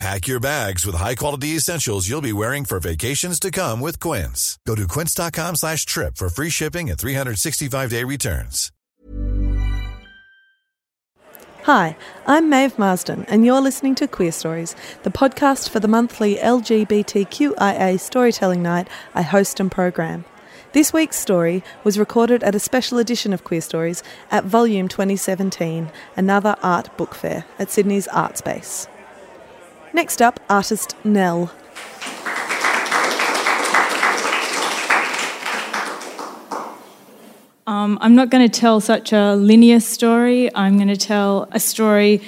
Pack your bags with high-quality essentials you'll be wearing for vacations to come with Quince. Go to quince.com slash trip for free shipping and 365-day returns. Hi, I'm Maeve Marsden, and you're listening to Queerstories, the podcast for the monthly LGBTQIA storytelling night I host and program. This week's story was recorded at a special edition of Queerstories at Volume 2017, another art book fair at Sydney's Artspace. Next up, artist Nell. Um, I'm not going to tell such a linear story. I'm going to tell a story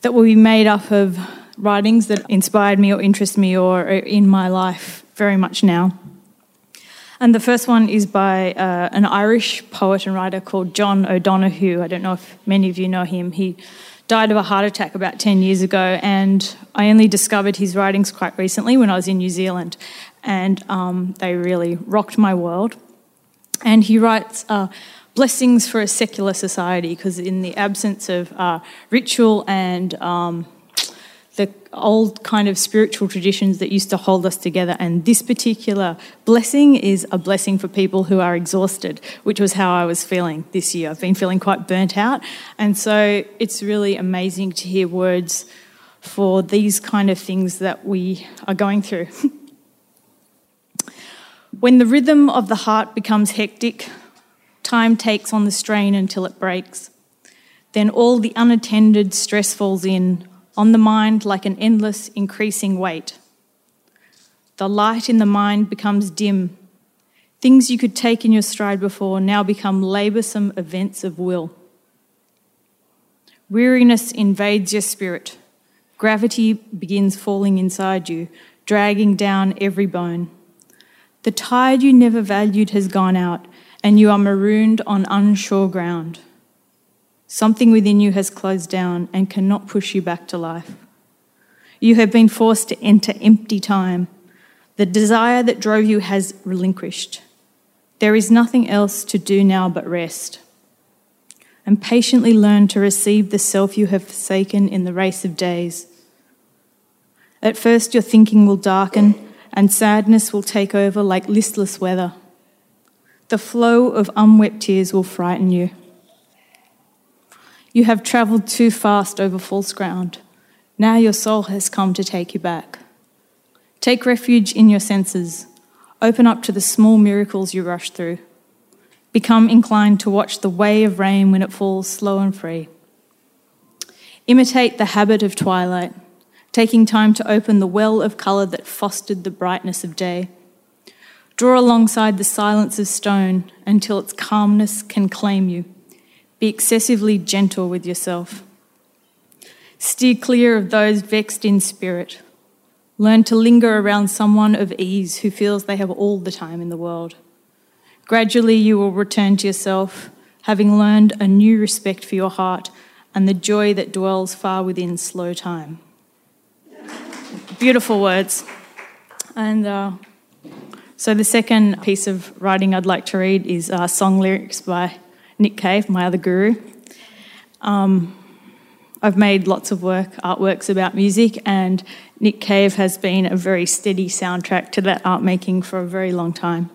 that will be made up of writings that inspired me or interest me or in my life very much now. And the first one is by uh, an Irish poet and writer called John O'Donohue. I don't know if many of you know him. He died of a heart attack about 10 years ago, and I only discovered his writings quite recently when I was in New Zealand, and um, they really rocked my world. And he writes uh, blessings for a secular society because, in the absence of uh, ritual and um, the old kind of spiritual traditions that used to hold us together, and this particular blessing is a blessing for people who are exhausted, which was how I was feeling this year. I've been feeling quite burnt out, and so it's really amazing to hear words for these kind of things that we are going through. When the rhythm of the heart becomes hectic, time takes on the strain until it breaks. Then all the unattended stress falls in on the mind like an endless, increasing weight. The light in the mind becomes dim. Things you could take in your stride before now become laboursome events of will. Weariness invades your spirit. Gravity begins falling inside you, dragging down every bone. The tide you never valued has gone out, and you are marooned on unsure ground. Something within you has closed down and cannot push you back to life. You have been forced to enter empty time. The desire that drove you has relinquished. There is nothing else to do now but rest. And patiently learn to receive the self you have forsaken in the race of days. At first, your thinking will darken and sadness will take over like listless weather. The flow of unwept tears will frighten you. You have travelled too fast over false ground. Now your soul has come to take you back. Take refuge in your senses. Open up to the small miracles you rush through. Become inclined to watch the way of rain when it falls slow and free. Imitate the habit of twilight taking time to open the well of colour that fostered the brightness of day. Draw alongside the silence of stone until its calmness can claim you. Be excessively gentle with yourself. Steer clear of those vexed in spirit. Learn to linger around someone of ease who feels they have all the time in the world. Gradually, you will return to yourself, having learned a new respect for your heart and the joy that dwells far within slow time beautiful words. And uh, so the second piece of writing I'd like to read is uh, song lyrics by Nick Cave, my other guru. Um, I've made lots of work, artworks about music, and Nick Cave has been a very steady soundtrack to that art making for a very long time.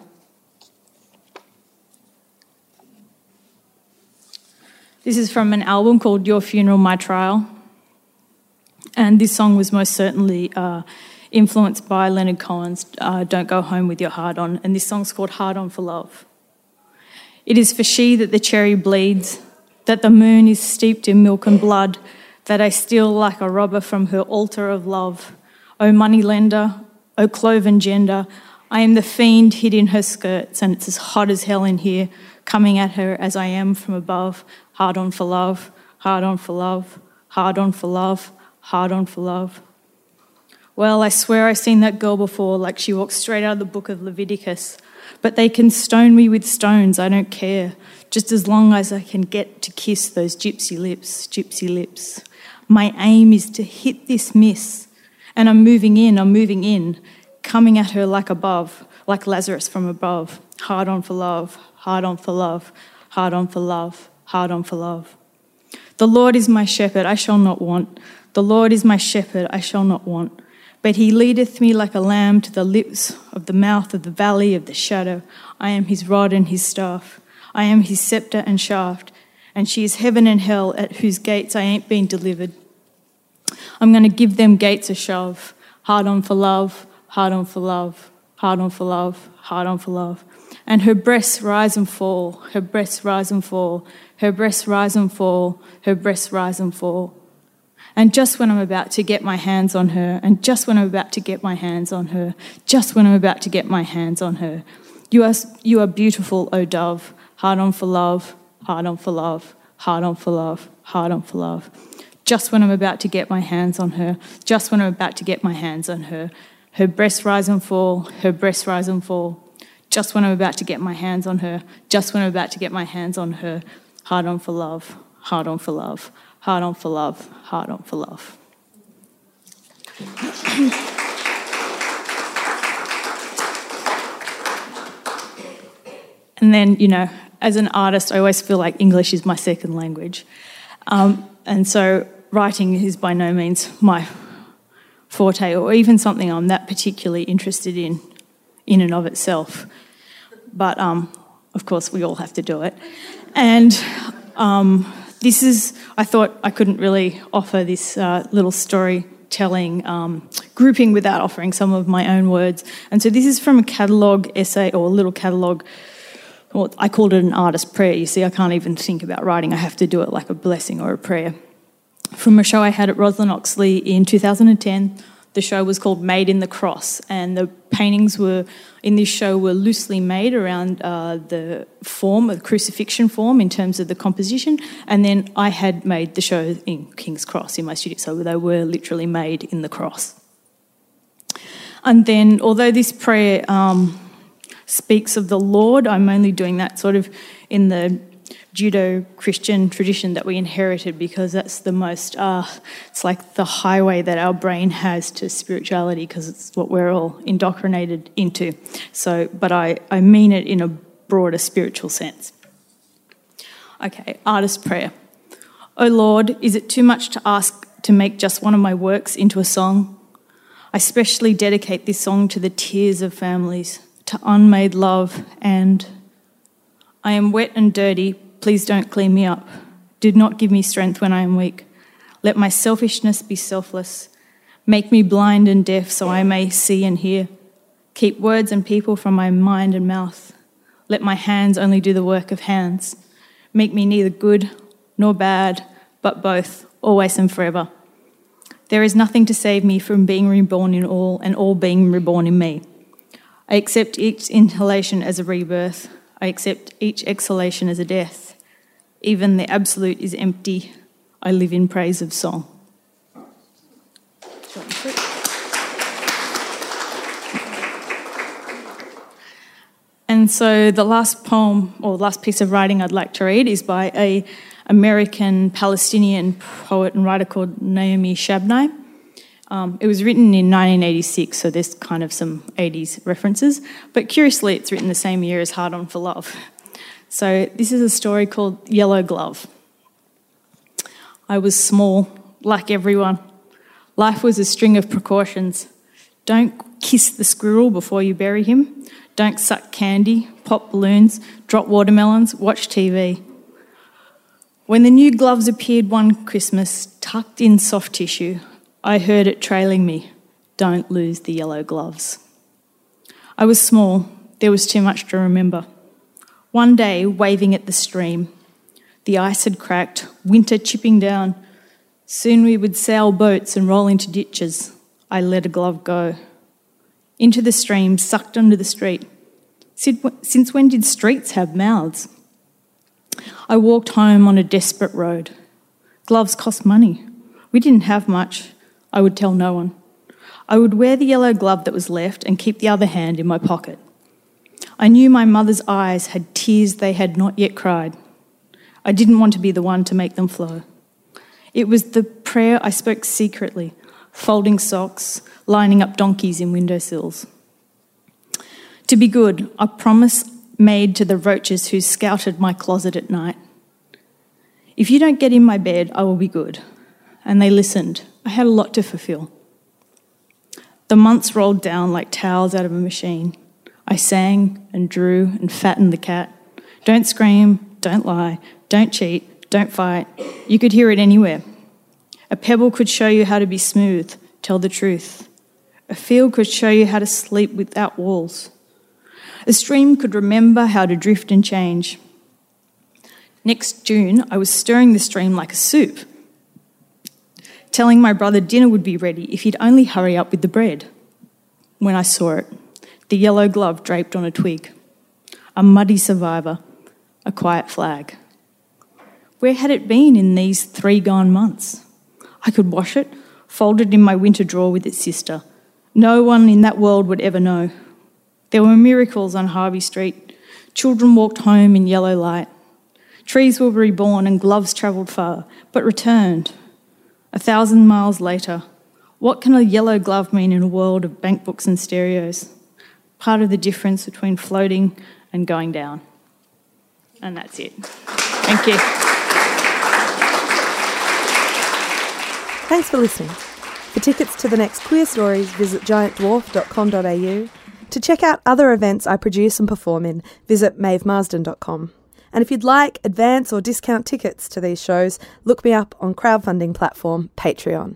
This is from an album called Your Funeral, My Trial. And this song was most certainly uh, influenced by Leonard Cohen's uh, Don't Go Home with Your Heart On, and this song's called Hard On for Love. It is for she that the cherry bleeds, that the moon is steeped in milk and blood, that I steal like a robber from her altar of love. O money lender, O cloven gender, I am the fiend hid in her skirts, and it's as hot as hell in here, coming at her as I am from above. Hard on for love, hard on for love, hard on for love hard on for love. Well, I swear I've seen that girl before, like she walked straight out of the book of Leviticus. But they can stone me with stones, I don't care. just as long as I can get to kiss those gypsy lips, gypsy lips. My aim is to hit this miss, and I'm moving in, I'm moving in, coming at her like above, like Lazarus from above. Hard on for love, hard on for love, hard on for love, hard on for love. The Lord is my shepherd, I shall not want. The Lord is my shepherd, I shall not want. But he leadeth me like a lamb to the lips of the mouth of the valley of the shadow. I am his rod and his staff. I am his scepter and shaft. And she is heaven and hell at whose gates I ain't been delivered. I'm going to give them gates a shove. Hard on for love, hard on for love, hard on for love, hard on for love. And her breasts rise and fall, her breasts rise and fall, her breasts rise and fall, her breasts rise and fall. And just when I'm about to get my hands on her, and just when I'm about to get my hands on her, just when I'm about to get my hands on her, you are, you are beautiful, O dove, hard on for love, hard on for love, hard on for love, hard on for love. Just when I'm about to get my hands on her, just when I'm about to get my hands on her, her breasts rise and fall, her breasts rise and fall. Just when I'm about to get my hands on her, just when I'm about to get my hands on her, hard on for love, hard on for love, hard on for love, hard on for love. and then, you know, as an artist, I always feel like English is my second language. Um, and so writing is by no means my forte or even something I'm that particularly interested in, in and of itself. But um, of course, we all have to do it. And um, this is, I thought I couldn't really offer this uh, little storytelling um, grouping without offering some of my own words. And so this is from a catalogue essay or a little catalogue. Well, I called it an artist prayer. You see, I can't even think about writing, I have to do it like a blessing or a prayer. From a show I had at Roslyn Oxley in 2010 the show was called Made in the Cross, and the paintings were in this show were loosely made around uh, the form, the crucifixion form, in terms of the composition. And then I had made the show in King's Cross in my studio, so they were literally made in the cross. And then, although this prayer um, speaks of the Lord, I'm only doing that sort of in the Judeo Christian tradition that we inherited because that's the most, uh, it's like the highway that our brain has to spirituality because it's what we're all indoctrinated into. So, but I, I mean it in a broader spiritual sense. Okay, artist prayer. Oh Lord, is it too much to ask to make just one of my works into a song? I specially dedicate this song to the tears of families, to unmade love, and I am wet and dirty, Please don't clean me up. Do not give me strength when I am weak. Let my selfishness be selfless. Make me blind and deaf so I may see and hear. Keep words and people from my mind and mouth. Let my hands only do the work of hands. Make me neither good nor bad, but both, always and forever. There is nothing to save me from being reborn in all and all being reborn in me. I accept each inhalation as a rebirth. I accept each exhalation as a death. Even the absolute is empty. I live in praise of song. And so the last poem or last piece of writing I'd like to read is by a American Palestinian poet and writer called Naomi Shihab Nye. Um, it was written in 1986, so there's kind of some 80s references. But curiously, it's written the same year as Hard On for Love. So, this is a story called Yellow Glove. I was small, like everyone. Life was a string of precautions. Don't kiss the squirrel before you bury him. Don't suck candy, pop balloons, drop watermelons, watch TV. When the new gloves appeared one Christmas, tucked in soft tissue, I heard it trailing me Don't lose the yellow gloves. I was small, there was too much to remember. One day, waving at the stream, the ice had cracked, winter chipping down. Soon we would sail boats and roll into ditches. I let a glove go. Into the stream, sucked under the street. Since when did streets have mouths? I walked home on a desperate road. Gloves cost money. We didn't have much. I would tell no one. I would wear the yellow glove that was left and keep the other hand in my pocket. I knew my mother's eyes had tears they had not yet cried. I didn't want to be the one to make them flow. It was the prayer I spoke secretly, folding socks, lining up donkeys in windowsills. To be good, a promise made to the roaches who scouted my closet at night. If you don't get in my bed, I will be good. And they listened. I had a lot to fulfill. The months rolled down like towels out of a machine. I sang and drew and fattened the cat. Don't scream, don't lie, don't cheat, don't fight. You could hear it anywhere. A pebble could show you how to be smooth, tell the truth. A field could show you how to sleep without walls. A stream could remember how to drift and change. Next June, I was stirring the stream like a soup, telling my brother dinner would be ready if he'd only hurry up with the bread. When I saw it, the yellow glove draped on a twig, a muddy survivor, a quiet flag. Where had it been in these three gone months? I could wash it, fold it in my winter drawer with its sister. No one in that world would ever know. There were miracles on Harvey Street. Children walked home in yellow light. Trees were reborn and gloves travelled far, but returned. A thousand miles later, what can a yellow glove mean in a world of bank books and stereos? Part of the difference between floating and going down. And that's it. Thank you. Thanks for listening. For tickets to the next Queerstories, visit giantdwarf.com.au. To check out other events I produce and perform in, visit maevemarsden.com. And if you'd like advance or discount tickets to these shows, look me up on crowdfunding platform Patreon.